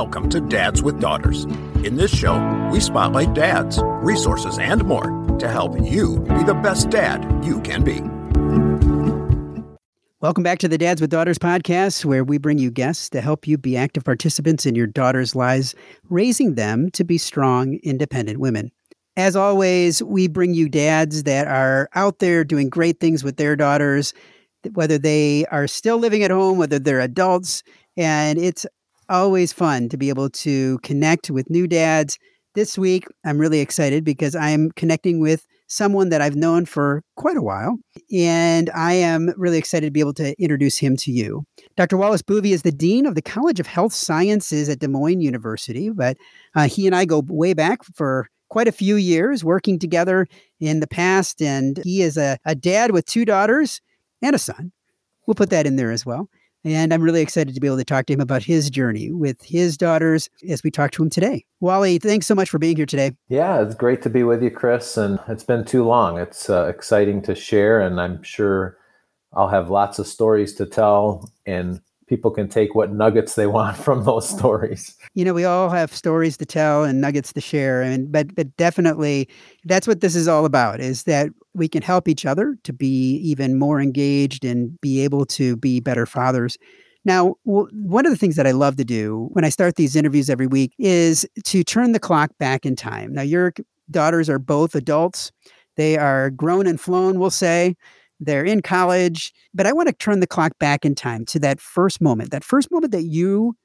Welcome to Dads with Daughters. In this show, we spotlight dads, resources, and more to help you be the best dad you can be. Welcome back to the Dads with Daughters podcast, where we bring you guests to help you be active participants in your daughters' lives, raising them to be strong, independent women. As always, we bring you dads that are out there doing great things with their daughters, whether they are still living at home, whether they're adults. And it's always fun to be able to connect with new dads. This week, I'm really excited because I am connecting with someone that I've known for quite a while. And I am really excited to be able to introduce him to you. Dr. Wallace Boeve is the Dean of the College of Health Sciences at Des Moines University, but uh, he and I go way back for quite a few years working together in the past. And he is a, a dad with two daughters and a son. We'll put that in there as well. And I'm really excited to be able to talk to him about his journey with his daughters as we talk to him today. Wally, thanks so much for being here today. Yeah, it's great to be with you, Chris. And it's been too long. It's uh, exciting to share. And I'm sure I'll have lots of stories to tell and people can take what nuggets they want from those stories. You know, we all have stories to tell and nuggets to share, and but but definitely that's what this is all about: is that we can help each other to be even more engaged and be able to be better fathers. Now, w- one of the things that I love to do when I start these interviews every week is to turn the clock back in time. Now, your daughters are both adults. They are grown and flown, we'll say they're in college, but I want to turn the clock back in time to that first moment, that first moment that you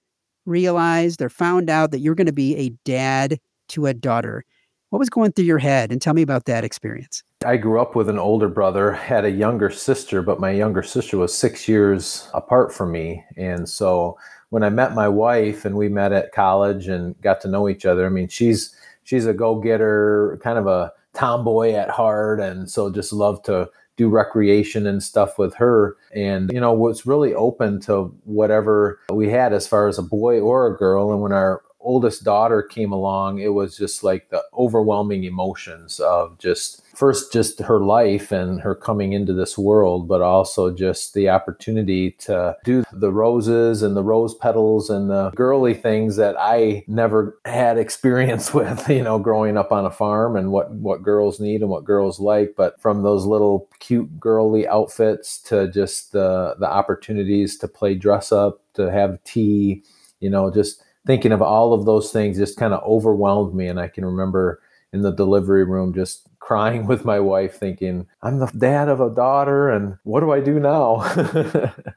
realized or found out that you're going to be a dad to a daughter. What was going through your head? And tell me about that experience. I grew up with an older brother, had a younger sister, but my younger sister was six years apart from me. And so when I met my wife and we met at college and got to know each other, I mean, she's she's a go-getter, kind of a tomboy at heart, and so just love to do recreation and stuff with her. And you know was really open to whatever we had as far as a boy or a girl and when our oldest daughter came along, it was just like the overwhelming emotions of just first just her life and her coming into this world, but also just the opportunity to do the roses and the rose petals and the girly things that I never had experience with, you know, growing up on a farm and what what girls need and what girls like. But from those little cute girly outfits to just the the opportunities to play dress up, to have tea, you know, just thinking of all of those things just kind of overwhelmed me. And I can remember in the delivery room just crying with my wife, thinking, I'm the dad of a daughter, and what do I do now?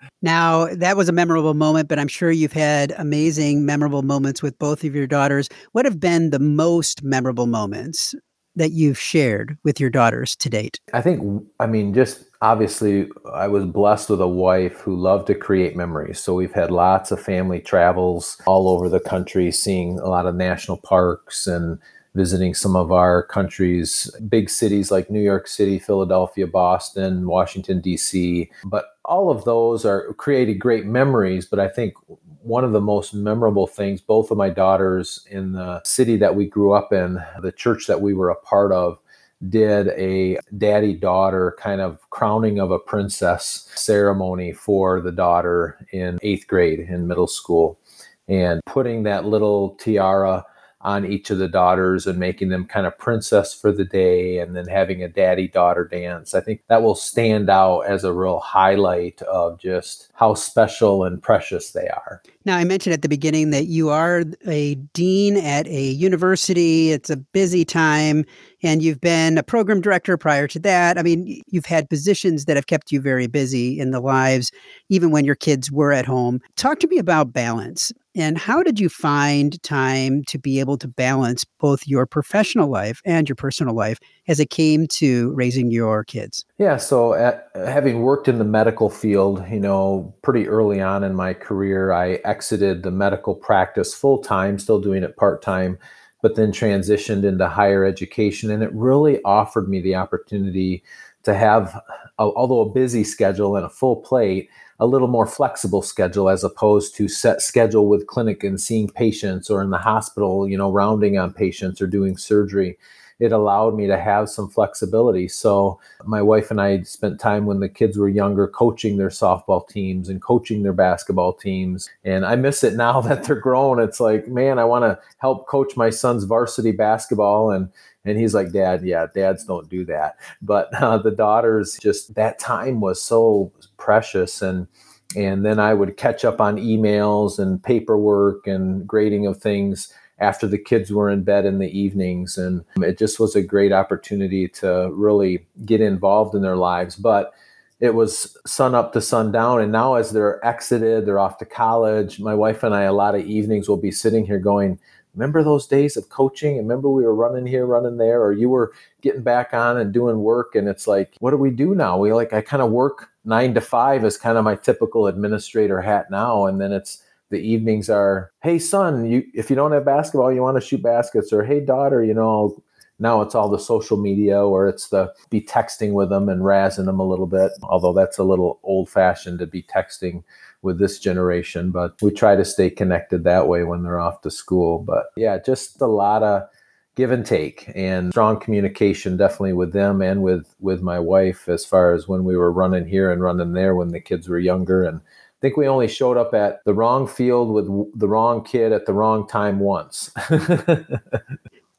now, that was a memorable moment, but I'm sure you've had amazing, memorable moments with both of your daughters. What have been the most memorable moments that you've shared with your daughters to date? I think, I mean, just obviously, I was blessed with a wife who loved to create memories. So we've had lots of family travels all over the country, seeing a lot of national parks and visiting some of our country's big cities like New York City, Philadelphia, Boston, Washington, D.C. But all of those are created great memories. But I think one of the most memorable things, both of my daughters in the city that we grew up in, the church that we were a part of, did a daddy daughter kind of crowning of a princess ceremony for the daughter in eighth grade in middle school. And putting that little tiara on each of the daughters and making them kind of princess for the day and then having a daddy daughter dance. I think that will stand out as a real highlight of just how special and precious they are. Now, I mentioned at the beginning that you are a dean at a university. It's a busy time, and you've been a program director prior to that. I mean, you've had positions that have kept you very busy in the lives, even when your kids were at home. Talk to me about balance. And how did you find time to be able to balance both your professional life and your personal life as it came to raising your kids? Yeah, so at, having worked in the medical field, you know, pretty early on in my career, I exited the medical practice full time, still doing it part time, but then transitioned into higher education. And it really offered me the opportunity to have, although a busy schedule and a full plate, a little more flexible schedule as opposed to set schedule with clinic and seeing patients or in the hospital, you know, rounding on patients or doing surgery. It allowed me to have some flexibility. So my wife and I spent time when the kids were younger coaching their softball teams and coaching their basketball teams. And I miss it now that they're grown. It's like, man, I want to help coach my son's varsity basketball and and he's like, Dad, yeah, dads don't do that. But uh, the daughters, just that time was so precious. And and then I would catch up on emails and paperwork and grading of things after the kids were in bed in the evenings. And it just was a great opportunity to really get involved in their lives. But it was sun up to sundown. And now, as they're exited, they're off to college. My wife and I, a lot of evenings, will be sitting here going, Remember those days of coaching? And remember we were running here, running there, or you were getting back on and doing work. And it's like, what do we do now? We like, I kind of work nine to five as kind of my typical administrator hat now. And then it's, the evenings are, hey son, you if you don't have basketball, you want to shoot baskets, or hey daughter, you know, now it's all the social media or it's the be texting with them and razzing them a little bit. Although that's a little old fashioned to be texting with this generation, but we try to stay connected that way when they're off to school. But yeah, just a lot of give and take and strong communication definitely with them and with with my wife as far as when we were running here and running there when the kids were younger and think we only showed up at the wrong field with the wrong kid at the wrong time once.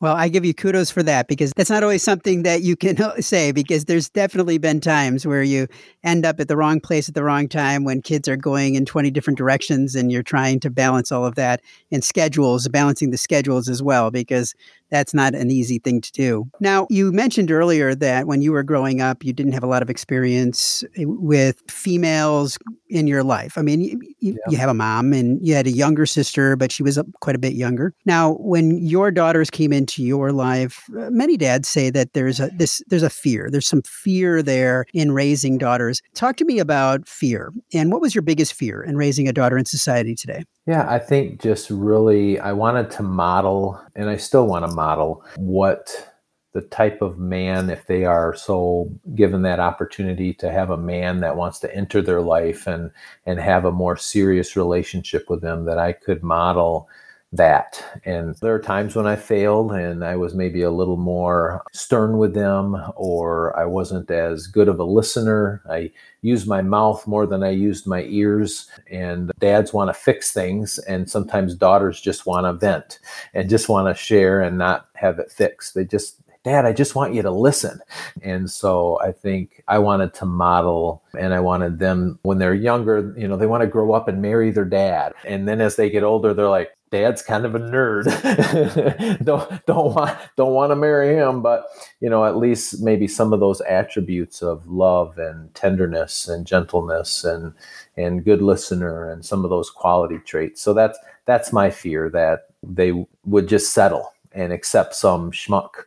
Well, I give you kudos for that because that's not always something that you can uh, say because there's definitely been times where you end up at the wrong place at the wrong time when kids are going in 20 different directions and you're trying to balance all of that and schedules, balancing the schedules as well because that's not an easy thing to do. Now, you mentioned earlier that when you were growing up, you didn't have a lot of experience eh, with females in your life. I mean, you, you, yeah. you have a mom and you had a younger sister, but she was quite a bit younger. Now, when your daughters came into your life, uh, many dads say that there's a this there's a fear. There's some fear there in raising daughters. Talk to me about fear and what was your biggest fear in raising a daughter in society today? Yeah, I think just really, I wanted to model, and I still want to model what the type of man, if they are so given that opportunity to have a man that wants to enter their life and and have a more serious relationship with them, that I could model that. And there are times when I failed and I was maybe a little more stern with them or I wasn't as good of a listener. I used my mouth more than I used my ears. And dads want to fix things and sometimes daughters just want to vent and just want to share and not have it fixed. They just Dad, I just want you to listen. And so I think I wanted to model and I wanted them when they're younger, you know, they want to grow up and marry their dad. And then as they get older, they're like, dad's kind of a nerd. Don't don't want don't want to marry him but you know at least maybe some of those attributes of love and tenderness and gentleness and and good listener and some of those quality traits. So that's that's my fear that they would just settle and accept some schmuck,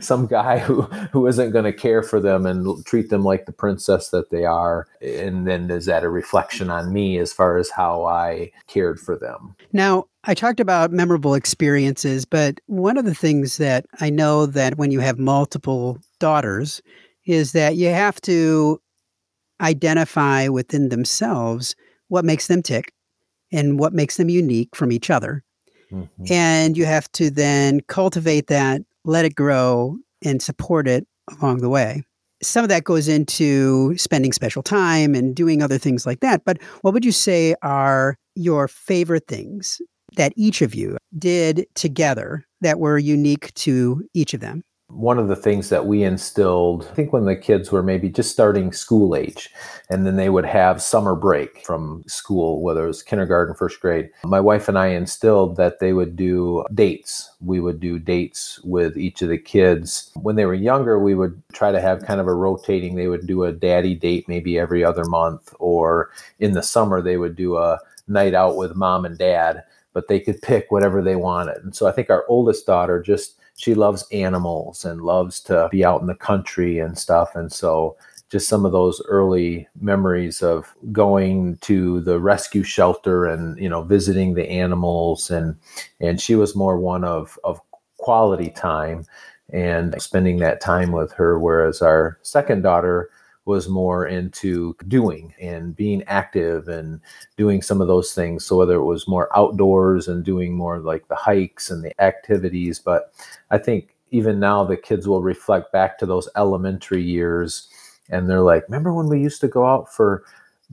some guy who who isn't going to care for them and treat them like the princess that they are. And then is that a reflection on me as far as how I cared for them? Now, I talked about memorable experiences, but one of the things that I know that when you have multiple daughters is that you have to identify within themselves what makes them tick and what makes them unique from each other Mm-hmm. And you have to then cultivate that, let it grow, and support it along the way. Some of that goes into spending special time and doing other things like that. But what would you say are your favorite things that each of you did together that were unique to each of them? One of the things that we instilled, I think when the kids were maybe just starting school age, and then they would have summer break from school, whether it was kindergarten, first grade, my wife and I instilled that they would do dates. We would do dates with each of the kids. When they were younger, we would try to have kind of a rotating, they would do a daddy date maybe every other month, or in the summer, they would do a night out with mom and dad, but they could pick whatever they wanted. And so I think our oldest daughter just she loves animals and loves to be out in the country and stuff. And so just some of those early memories of going to the rescue shelter and you know visiting the animals and and she was more one of of quality time and spending that time with her whereas our second daughter was more into doing and being active and doing some of those things. So whether it was more outdoors and doing more like the hikes and the activities, but I think even now the kids will reflect back to those elementary years and they're like, remember when we used to go out for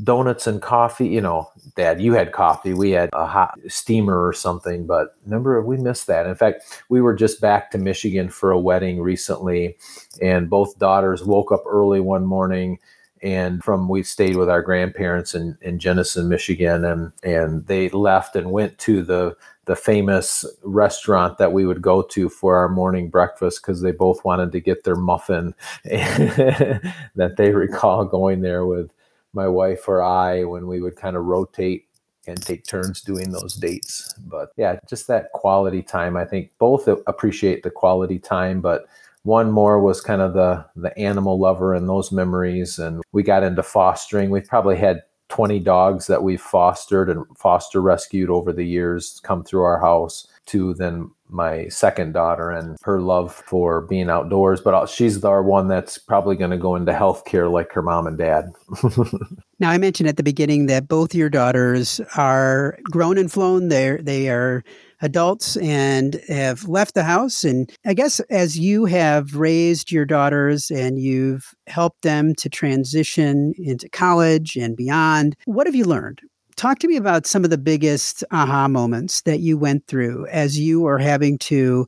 donuts and coffee? You know, dad, you had coffee. We had a hot steamer or something, but remember we missed that. In fact, we were just back to Michigan for a wedding recently and both daughters woke up early one morning and from we stayed with our grandparents in, in Jenison, Michigan, and and they left and went to the the famous restaurant that we would go to for our morning breakfast because they both wanted to get their muffin that they recall going there with my wife or I when we would kind of rotate and take turns doing those dates. But yeah, just that quality time. I think both appreciate the quality time, but one more was kind of the the animal lover and those memories and we got into fostering we've probably had 20 dogs that we've fostered and foster rescued over the years come through our house to then my second daughter and her love for being outdoors but uh, she's the one that's probably going to go into healthcare like her mom and dad now i mentioned at the beginning that both your daughters are grown and flown they're they are adults and have left the house. And I guess as you have raised your daughters and you've helped them to transition into college and beyond, what have you learned? Talk to me about some of the biggest aha moments that you went through as you are having to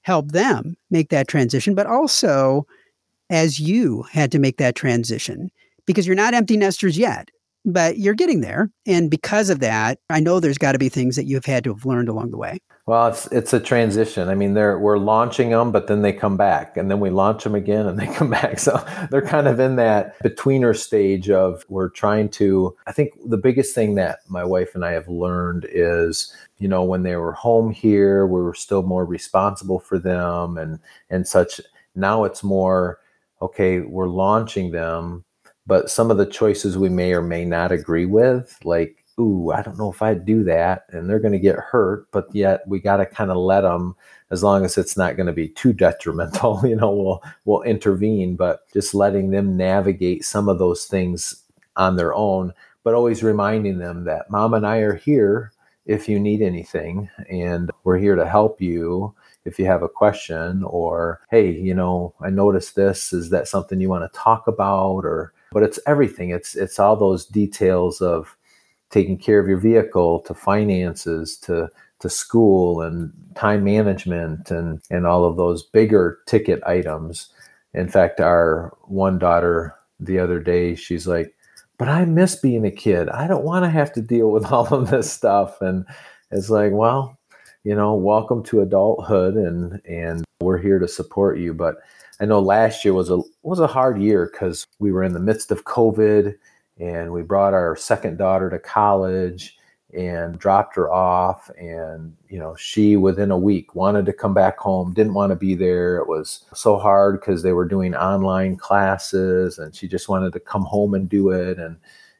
help them make that transition, but also as you had to make that transition because you're not empty nesters yet but you're getting there. And because of that, I know there's got to be things that you've had to have learned along the way. Well, it's it's a transition. I mean, they're we're launching them, but then they come back, and then we launch them again, and they come back. So they're kind of in that betweener stage of we're trying to. I think the biggest thing that my wife and I have learned is, you know, when they were home here, we were still more responsible for them and and such. Now it's more okay. We're launching them, but some of the choices we may or may not agree with, like, ooh, I don't know if I'd do that, and they're going to get hurt, but yet we got to kind of let them, as long as it's not going to be too detrimental, you know, we'll we'll intervene, but just letting them navigate some of those things on their own, but always reminding them that mom and I are here if you need anything, and we're here to help you if you have a question or hey you know i noticed this is that something you want to talk about? or but it's everything it's it's all those details of taking care of your vehicle to finances to to school and time management and and all of those bigger ticket items. In fact our one daughter the other day she's like but i miss being a kid. I don't want to have to deal with all of this stuff. And it's like well you know welcome to adulthood and and we're here to support you. But I know last year was a was a hard year because we were in the midst of COVID, and we brought our second daughter to college and dropped her off. And you know she within a week wanted to come back home didn't want to be there. It was so hard because they were doing online classes and she just wanted to come home and do it. And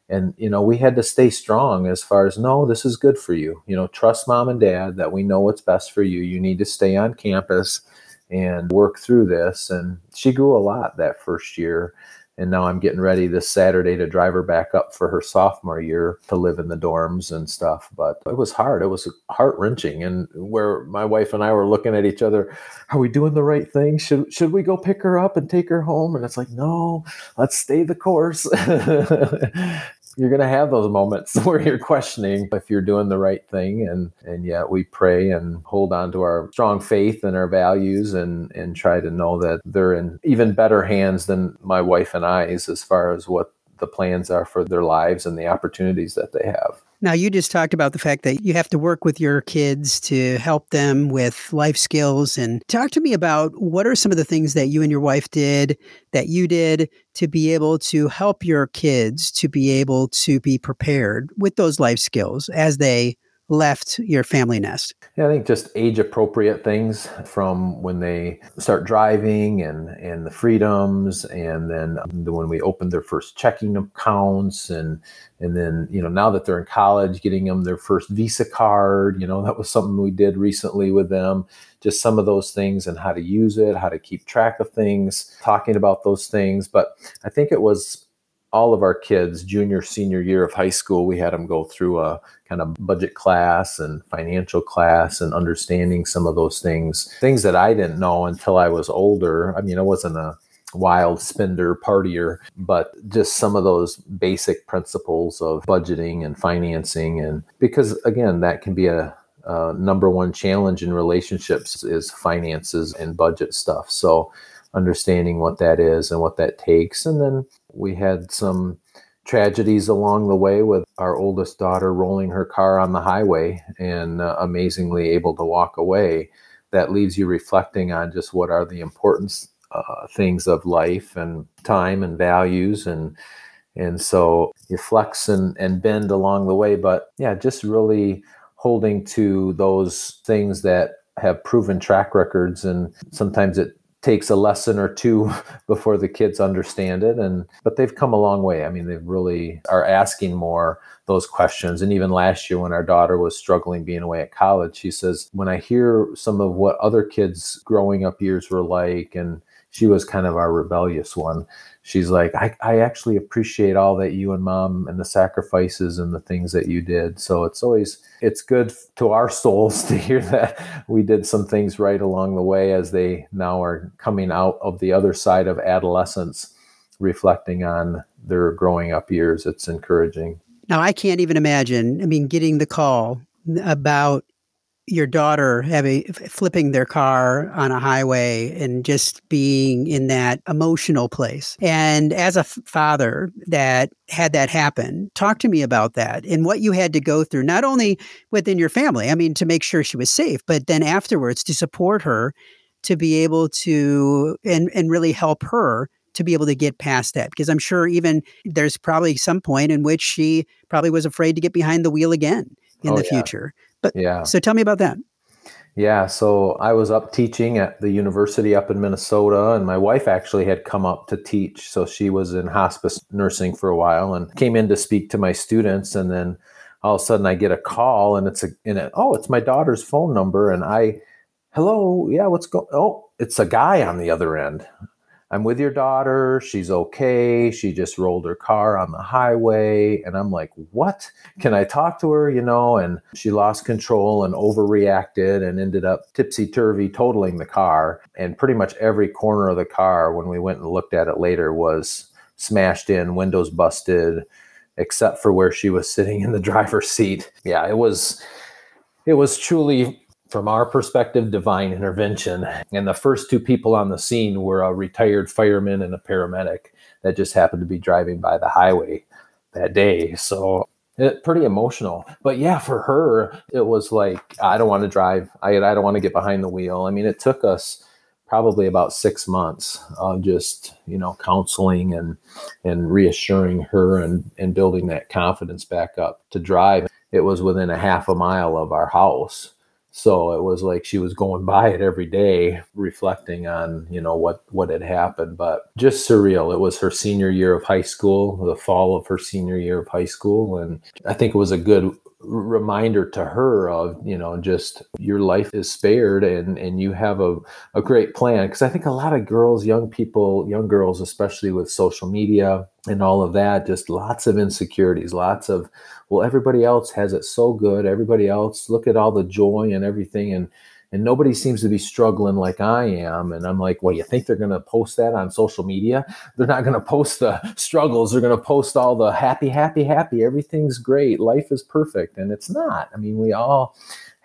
and you know we had to stay strong as far as no this is good for you. You know trust mom and dad that we know what's best for you. You need to stay on campus and work through this. And she grew a lot that first year. And now I'm getting ready this Saturday to drive her back up for her sophomore year to live in the dorms and stuff. But it was hard. It was heart wrenching. And where my wife and I were looking at each other, are we doing the right thing? Should should we go pick her up and take her home? And it's like, no, let's stay the course. you're going to have those moments where you're questioning if you're doing the right thing. And and yet we pray and hold on to our strong faith and our values and and try to know that they're in even better hands than my wife and I's as far as what the plans are for their lives and the opportunities that they have. Now, you just talked about the fact that you have to work with your kids to help them with life skills. And talk to me about what are some of the things that you and your wife did, that you did to be able to help your kids to be able to be prepared with those life skills as they left your family nest? Yeah, I think just age appropriate things from when they start driving and and the freedoms, and then when we opened their first checking accounts, and and then you know now that they're in college, getting them their first Visa card. You know that was something we did recently with them. Just some of those things and how to use it, how to keep track of things, talking about those things. But I think it was all of our kids, junior, senior year of high school, we had them go through a kind of budget class and financial class and understanding some of those things, things that I didn't know until I was older. I mean, I wasn't a wild spender partier, but just some of those basic principles of budgeting and financing. And because again, that can be a, a number one challenge in relationships is finances and budget stuff. So understanding what that is and what that takes. And then we had some tragedies along the way with our oldest daughter rolling her car on the highway and uh, amazingly able to walk away. That leaves you reflecting on just what are the importance uh, things of life and time and values and and so you flex and, and bend along the way but yeah just really holding to those things that have proven track records and sometimes it takes a lesson or two before the kids understand it and but they've come a long way. I mean they really are asking more those questions and even last year when our daughter was struggling being away at college she says when i hear some of what other kids growing up years were like and she was kind of our rebellious one. She's like I, I actually appreciate all that you and mom and the sacrifices and the things that you did. So it's always it's good to our souls to hear that we did some things right along the way as they now are coming out of the other side of adolescence reflecting on their growing up years. It's encouraging. Now i can't even imagine i mean getting the call about your daughter having flipping their car on a highway and just being in that emotional place. And as a f- father that had that happen, talk to me about that and what you had to go through, not only within your family, I mean, to make sure she was safe, but then afterwards to support her to be able to and and really help her to be able to get past that because i'm sure even there's probably some point in which she probably was afraid to get behind the wheel again in oh, the yeah. future but yeah. So tell me about that. Yeah, so I was up teaching at the university up in Minnesota, and my wife actually had come up to teach. So she was in hospice nursing for a while and came in to speak to my students. And then all of a sudden, I get a call, and it's a in it. Oh, it's my daughter's phone number, and I, hello, yeah, what's going? Oh, it's a guy on the other end. I'm with your daughter. She's okay. She just rolled her car on the highway. And I'm like, what? Can I talk to her? You know, and she lost control and overreacted and ended up tipsy turvy totaling the car. And pretty much every corner of the car, when we went and looked at it later, was smashed in, windows busted, except for where she was sitting in the driver's seat. Yeah, it was. It was truly from our perspective, divine intervention. And the first two people on the scene were a retired fireman and a paramedic that just happened to be driving by the highway that day. So it, pretty emotional. But yeah, for her, it was like, I don't want to drive. I, I don't want to get behind the wheel. I mean, it took us probably about six months of just, you know, counseling and, and reassuring her and, and building that confidence back up to drive. It was within a half a mile of our house so it was like she was going by it every day reflecting on you know what what had happened but just surreal. It was her senior year of high school the fall of her senior year of high school and i think it was a good reminder to her of you know just your life is spared and and you have a, a great plan. Because i think a lot of girls young people young girls especially with social media and all of that just lots of insecurities lots of well everybody else has it so good everybody else look at all the joy and everything and and nobody seems to be struggling like I am. And I'm like, well, you think they're going to post that on social media? They're not going to post the struggles. They're going to post all the happy, happy, happy. Everything's great. Life is perfect. And it's not. I mean, we all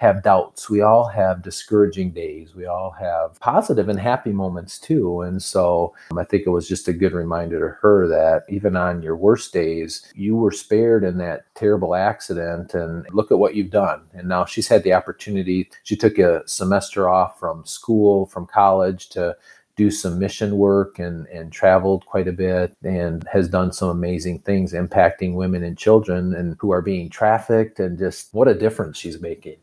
have doubts. We all have discouraging days. We all have positive and happy moments too. And so um, I think it was just a good reminder to her that even on your worst days, you were spared in that terrible accident. And look at what you've done. And now she's had the opportunity. She took a semester off from school, from college to do some mission work and, and traveled quite a bit and has done some amazing things impacting women and children and who are being trafficked and just what a difference she's making.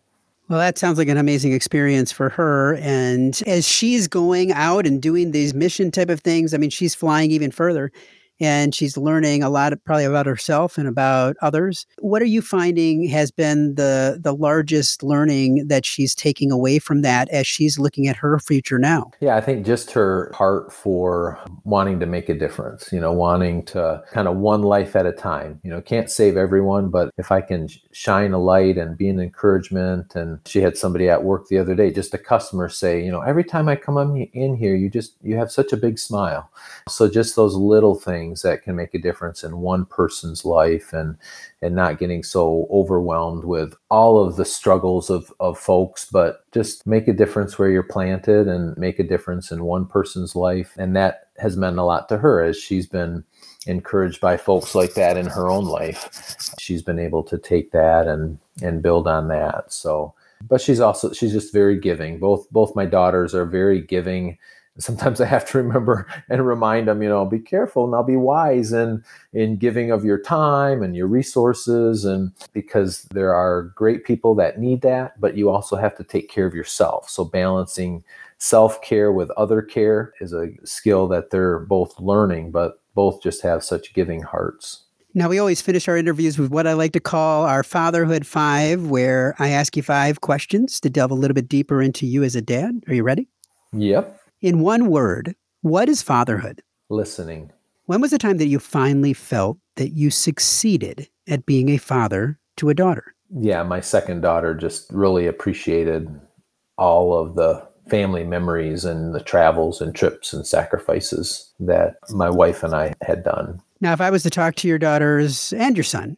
Well, that sounds like an amazing experience for her. And as she's going out and doing these mission type of things, I mean, she's flying even further. And she's learning a lot, probably about herself and about others. What are you finding has been the the largest learning that she's taking away from that as she's looking at her future now? Yeah, I think just her heart for wanting to make a difference. You know, wanting to kind of one life at a time. You know, can't save everyone, but if I can shine a light and be an encouragement. And she had somebody at work the other day, just a customer say, you know, every time I come in here, you just you have such a big smile. So just those little things that can make a difference in one person's life and and not getting so overwhelmed with all of the struggles of, of folks, but just make a difference where you're planted and make a difference in one person's life. And that has meant a lot to her as she's been encouraged by folks like that in her own life. She's been able to take that and and build on that. So but she's also she's just very giving. Both both my daughters are very giving sometimes I have to remember and remind them, you know, be careful now, be wise in in giving of your time and your resources, and because there are great people that need that, but you also have to take care of yourself. So balancing self care with other care is a skill that they're both learning, but both just have such giving hearts. Now, we always finish our interviews with what I like to call our Fatherhood Five, where I ask you five questions to delve a little bit deeper into you as a dad. Are you ready? Yep. In one word, what is fatherhood? Listening. When was the time that you finally felt that you succeeded at being a father to a daughter? Yeah, my second daughter just really appreciated all of the family memories and the travels and trips and sacrifices that my wife and I had done. Now, if I was to talk to your daughters and your son,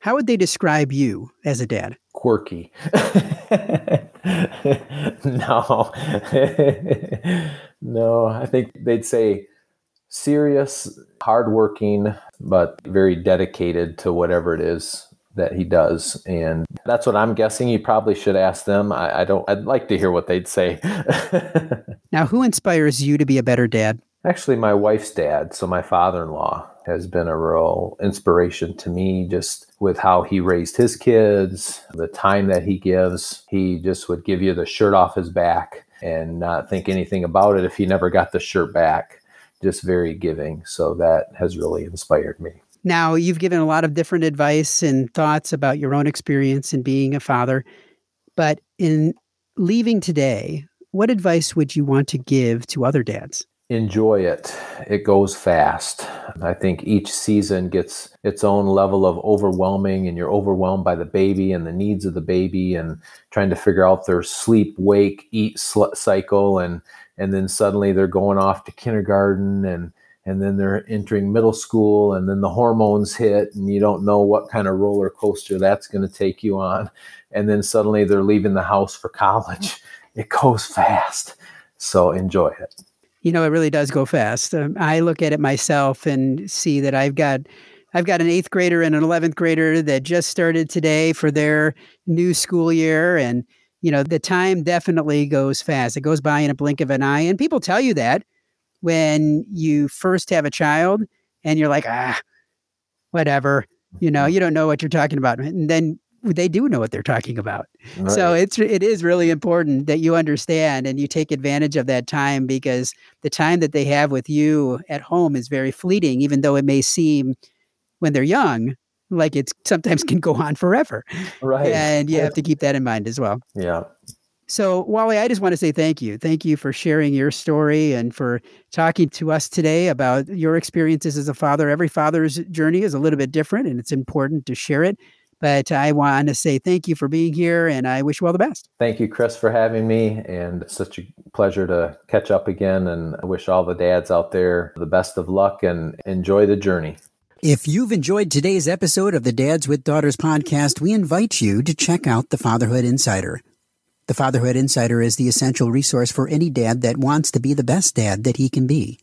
how would they describe you as a dad? Quirky. no. no, I think they'd say serious, hardworking, but very dedicated to whatever it is that he does. And that's what I'm guessing. You probably should ask them. I, I don't, I'd like to hear what they'd say. now, who inspires you to be a better dad? Actually, my wife's dad, so my father in law, has been a real inspiration to me just with how he raised his kids, the time that he gives. He just would give you the shirt off his back and not think anything about it if he never got the shirt back. Just very giving. So that has really inspired me. Now, you've given a lot of different advice and thoughts about your own experience in being a father. But in leaving today, what advice would you want to give to other dads? Enjoy it. It goes fast. I think each season gets its own level of overwhelming, and you're overwhelmed by the baby and the needs of the baby, and trying to figure out their sleep, wake, eat sl- cycle, and and then suddenly they're going off to kindergarten, and and then they're entering middle school, and then the hormones hit, and you don't know what kind of roller coaster that's going to take you on, and then suddenly they're leaving the house for college. It goes fast, so enjoy it you know, it really does go fast. Um, I look at it myself and see that I've got I've got an eighth grader and an eleventh grader that just started today for their new school year, and you know, the time definitely goes fast. It goes by in a blink of an eye, and people tell you that when you first have a child, and you're like, ah, whatever. You know, mm-hmm. you don't know what you're talking about, and then they do know what they're talking about. Right. So it's it is really important that you understand and you take advantage of that time because the time that they have with you at home is very fleeting, even though it may seem when they're young like it sometimes can go on forever. Right. And you have to keep that in mind as well. Yeah. So, Wally, I just want to say thank you. Thank you for sharing your story and for talking to us today about your experiences as a father. Every father's journey is a little bit different, and it's important to share it. But I want to say thank you for being here and I wish you all the best. Thank you, Chris, for having me. And such a pleasure to catch up again. And I wish all the dads out there the best of luck and enjoy the journey. If you've enjoyed today's episode of the Dads with Daughters podcast, we invite you to check out the Fatherhood Insider. The Fatherhood Insider is the essential resource for any dad that wants to be the best dad that he can be.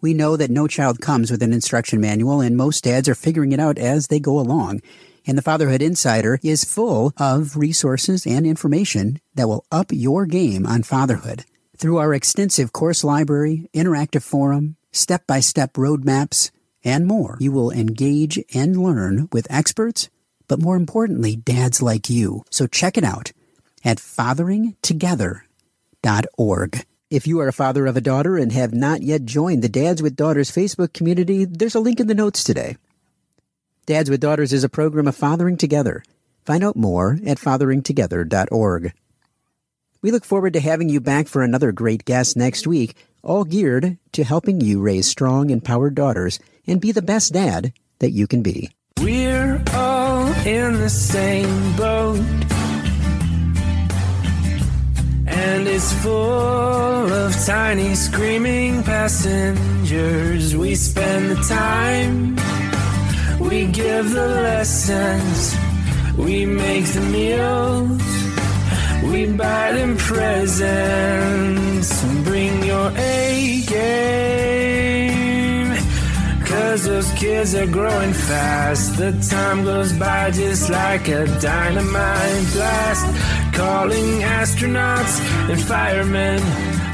We know that no child comes with an instruction manual, and most dads are figuring it out as they go along. And the Fatherhood Insider is full of resources and information that will up your game on fatherhood. Through our extensive course library, interactive forum, step by step roadmaps, and more, you will engage and learn with experts, but more importantly, dads like you. So check it out at fatheringtogether.org. If you are a father of a daughter and have not yet joined the Dads with Daughters Facebook community, there's a link in the notes today. Dads with Daughters is a program of fathering together. Find out more at fatheringtogether.org. We look forward to having you back for another great guest next week, all geared to helping you raise strong, empowered daughters and be the best dad that you can be. We're all in the same boat and it's full of tiny screaming passengers. We spend the time, give the lessons, we make the meals, we buy them presents. And bring your A game. Cause those kids are growing fast. The time goes by just like a dynamite blast calling astronauts and firemen,